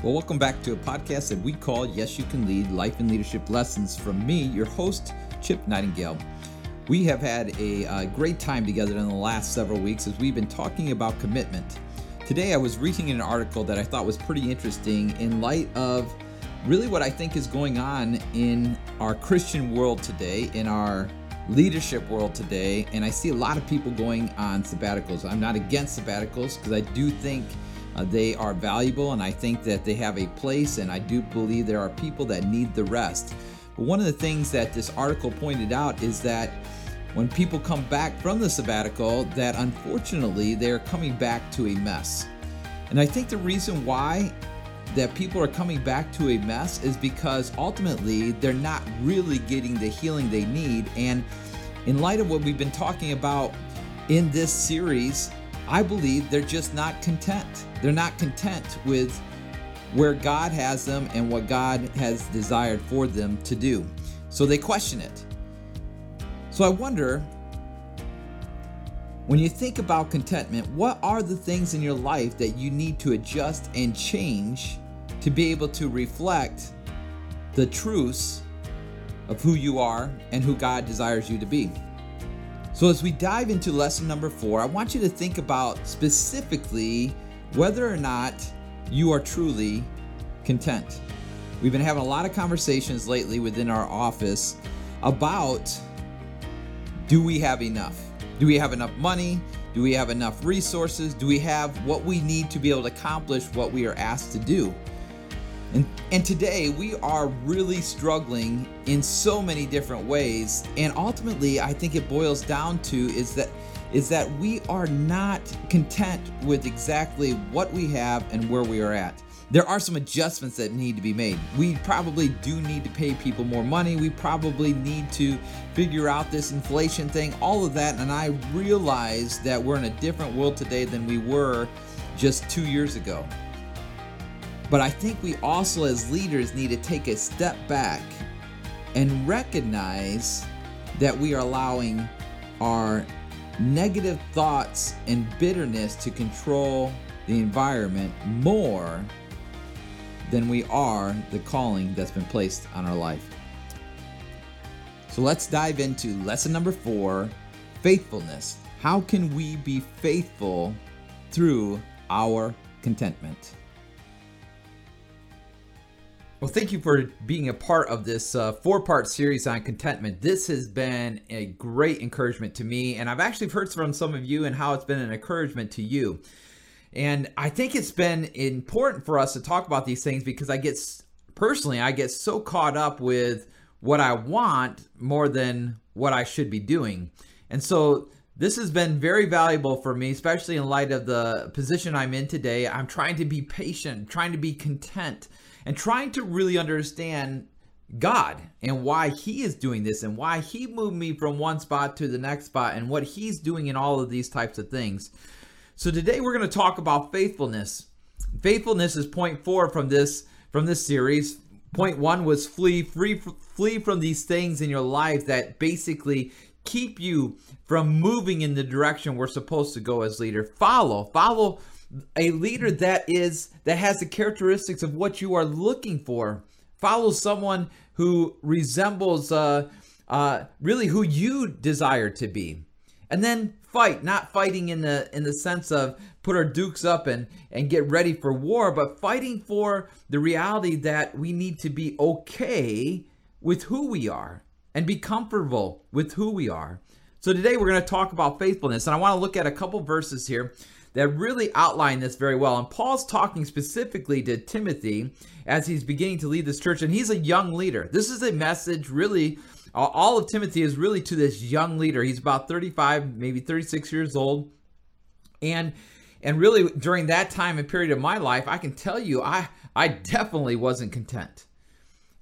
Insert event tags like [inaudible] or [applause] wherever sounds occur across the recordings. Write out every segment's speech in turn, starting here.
Well, welcome back to a podcast that we call Yes You Can Lead Life and Leadership Lessons from me, your host, Chip Nightingale. We have had a, a, great time together in the last several weeks as we've been talking about commitment. Today, I was reading an article that I thought was pretty interesting in light of really what I think is going on in our Christian world today, in our leadership world today. And I see a lot of people going on sabbaticals. I'm not against sabbaticals because I do think uh, they are valuable and I think that they have a place, and I do believe there are people that need the rest. But one of the things that this article pointed out is that when people come back from the sabbatical, that unfortunately they're coming back to a mess. And I think the reason why that people are coming back to a mess is because ultimately they're not really getting the healing they need. And in light of what we've been talking about in this series, I believe they're just not content. They're not content with where God has them and what God has desired for them to do. So they question it. So I wonder when you think about contentment, what are the things in your life that you need to adjust and change to be able to reflect the truths of who you are and who God desires you to be? So, as we dive into lesson number four, I want you to think about specifically whether or not you are truly content. We've been having a lot of conversations lately within our office about do we have enough? Do we have enough money? Do we have enough resources? Do we have what we need to be able to accomplish what we are asked to do? And, and today we are really struggling in so many different ways. And ultimately, I think it boils down to is that is that we are not content with exactly what we have and where we are at. There are some adjustments that need to be made. We probably do need to pay people more money. We probably need to figure out this inflation thing, all of that. And I realize that we're in a different world today than we were just two years ago. But I think we also, as leaders, need to take a step back and recognize that we are allowing our negative thoughts and bitterness to control the environment more than we are the calling that's been placed on our life. So let's dive into lesson number four faithfulness. How can we be faithful through our contentment? Well, thank you for being a part of this uh, four part series on contentment. This has been a great encouragement to me, and I've actually heard from some of you and how it's been an encouragement to you. And I think it's been important for us to talk about these things because I get, personally, I get so caught up with what I want more than what I should be doing. And so this has been very valuable for me, especially in light of the position I'm in today. I'm trying to be patient, trying to be content and trying to really understand God and why He is doing this and why He moved me from one spot to the next spot and what He's doing in all of these types of things. So today we're going to talk about faithfulness. Faithfulness is point four from this from this series. Point one was flee, free, flee from these things in your life that basically keep you from moving in the direction we're supposed to go as leader. Follow, follow a leader that is that has the characteristics of what you are looking for. Follow someone who resembles uh, uh, really who you desire to be, and then fight. Not fighting in the in the sense of put our dukes up and and get ready for war, but fighting for the reality that we need to be okay with who we are and be comfortable with who we are. So today we're going to talk about faithfulness, and I want to look at a couple verses here that really outline this very well. And Paul's talking specifically to Timothy as he's beginning to lead this church, and he's a young leader. This is a message really. All of Timothy is really to this young leader. He's about 35, maybe 36 years old. And and really during that time and period of my life, I can tell you I I definitely wasn't content.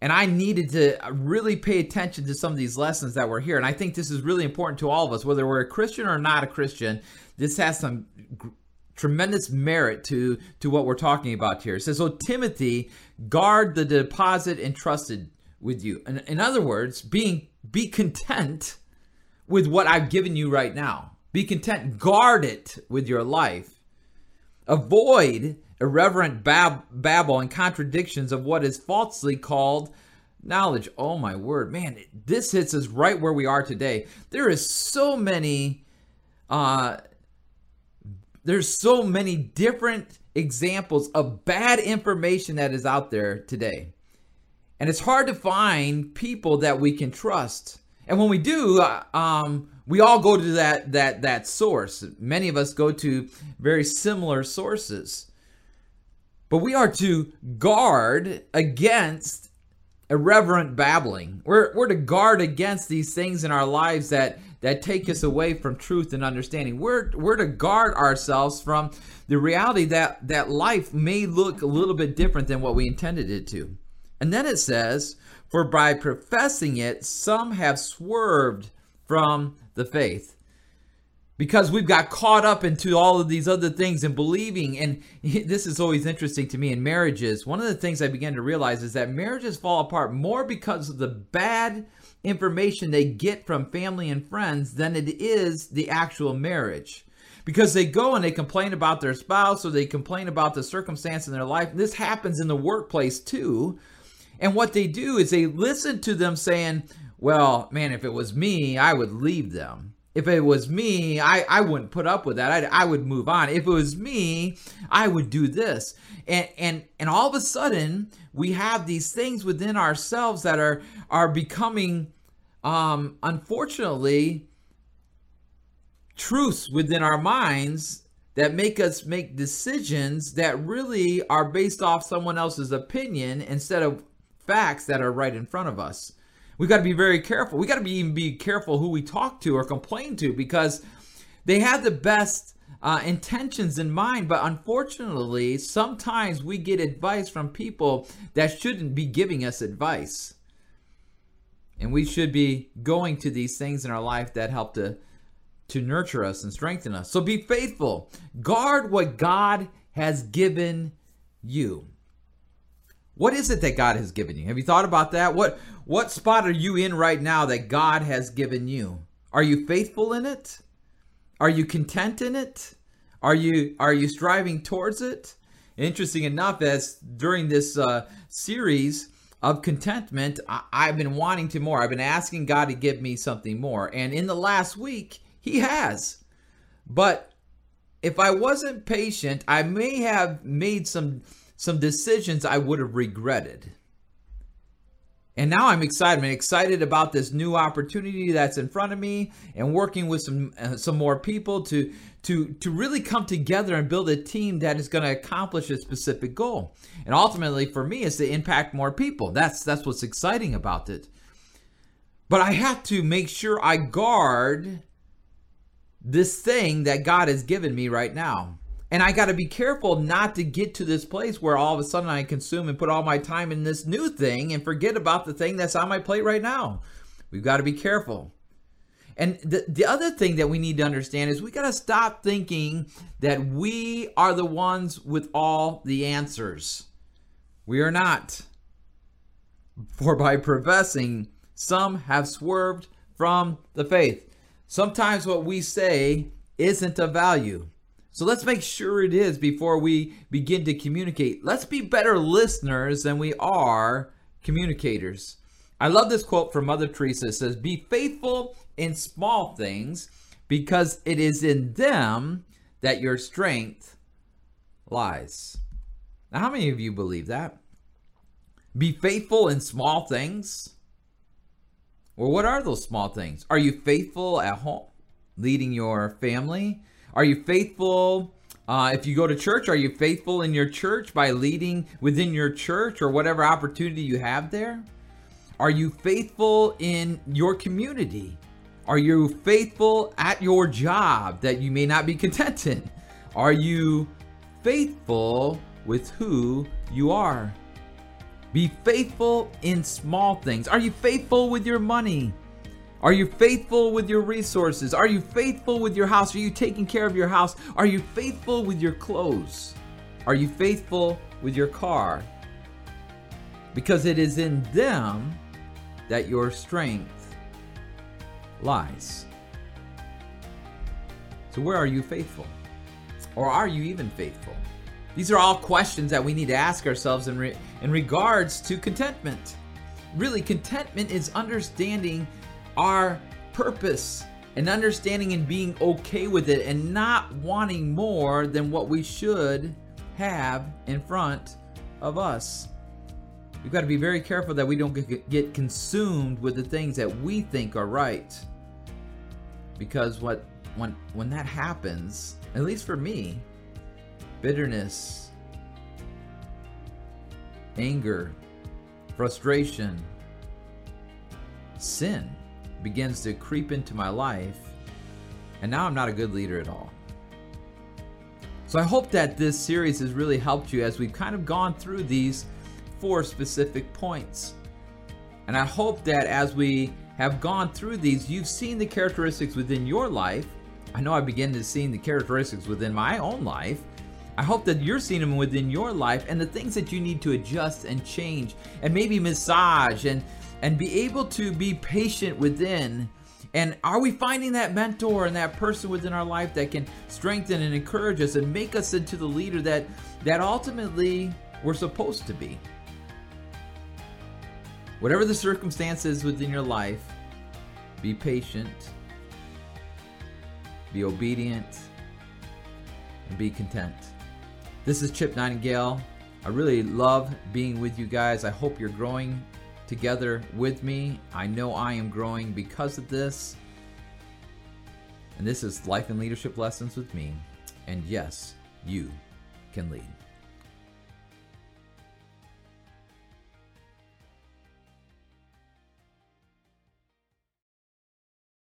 And I needed to really pay attention to some of these lessons that were here. And I think this is really important to all of us, whether we're a Christian or not a Christian. This has some tremendous merit to to what we're talking about here. It says, "So Timothy, guard the deposit entrusted with you." In, in other words, being be content with what I've given you right now. Be content, guard it with your life. Avoid irreverent bab- babble and contradictions of what is falsely called knowledge. Oh my word, man, this hits us right where we are today. There is so many uh there's so many different examples of bad information that is out there today. And it's hard to find people that we can trust. And when we do, uh, um, we all go to that that that source. Many of us go to very similar sources. But we are to guard against irreverent babbling. We're, we're to guard against these things in our lives that that take us away from truth and understanding. We're we're to guard ourselves from the reality that that life may look a little bit different than what we intended it to. And then it says, "For by professing it, some have swerved from the faith." because we've got caught up into all of these other things and believing and [laughs] this is always interesting to me in marriages one of the things i began to realize is that marriages fall apart more because of the bad information they get from family and friends than it is the actual marriage because they go and they complain about their spouse or they complain about the circumstance in their life this happens in the workplace too and what they do is they listen to them saying well man if it was me i would leave them if it was me, I, I wouldn't put up with that. I, I would move on. If it was me, I would do this. And, and, and all of a sudden, we have these things within ourselves that are, are becoming, um, unfortunately, truths within our minds that make us make decisions that really are based off someone else's opinion instead of facts that are right in front of us we got to be very careful. We got to be even be careful who we talk to or complain to because they have the best uh, intentions in mind, but unfortunately, sometimes we get advice from people that shouldn't be giving us advice. And we should be going to these things in our life that help to to nurture us and strengthen us. So be faithful. Guard what God has given you. What is it that God has given you? Have you thought about that? What what spot are you in right now that God has given you? Are you faithful in it? Are you content in it? Are you are you striving towards it? Interesting enough, as during this uh, series of contentment, I, I've been wanting to more. I've been asking God to give me something more, and in the last week, He has. But if I wasn't patient, I may have made some some decisions I would have regretted. And now I'm excited. I'm excited about this new opportunity that's in front of me and working with some uh, some more people to to to really come together and build a team that is going to accomplish a specific goal. And ultimately for me is to impact more people. That's that's what's exciting about it. But I have to make sure I guard this thing that God has given me right now. And I got to be careful not to get to this place where all of a sudden I consume and put all my time in this new thing and forget about the thing that's on my plate right now. We've got to be careful. And the, the other thing that we need to understand is we got to stop thinking that we are the ones with all the answers. We are not. For by professing, some have swerved from the faith. Sometimes what we say isn't of value. So let's make sure it is before we begin to communicate. Let's be better listeners than we are communicators. I love this quote from Mother Teresa. It says, Be faithful in small things because it is in them that your strength lies. Now, how many of you believe that? Be faithful in small things? Well, what are those small things? Are you faithful at home, leading your family? Are you faithful? Uh, if you go to church, are you faithful in your church by leading within your church or whatever opportunity you have there? Are you faithful in your community? Are you faithful at your job that you may not be content in? Are you faithful with who you are? Be faithful in small things. Are you faithful with your money? Are you faithful with your resources? Are you faithful with your house? Are you taking care of your house? Are you faithful with your clothes? Are you faithful with your car? Because it is in them that your strength lies. So, where are you faithful? Or are you even faithful? These are all questions that we need to ask ourselves in, re- in regards to contentment. Really, contentment is understanding our purpose and understanding and being okay with it and not wanting more than what we should have in front of us. We've got to be very careful that we don't get consumed with the things that we think are right. Because what when when that happens, at least for me, bitterness, anger, frustration, sin begins to creep into my life, and now I'm not a good leader at all. So I hope that this series has really helped you as we've kind of gone through these four specific points. And I hope that as we have gone through these, you've seen the characteristics within your life. I know I begin to see the characteristics within my own life. I hope that you're seeing them within your life and the things that you need to adjust and change and maybe massage and and be able to be patient within and are we finding that mentor and that person within our life that can strengthen and encourage us and make us into the leader that that ultimately we're supposed to be? Whatever the circumstances within your life, be patient, be obedient, and be content. This is Chip Nightingale. I really love being with you guys. I hope you're growing together with me. I know I am growing because of this. And this is Life and Leadership Lessons with me. And yes, you can lead.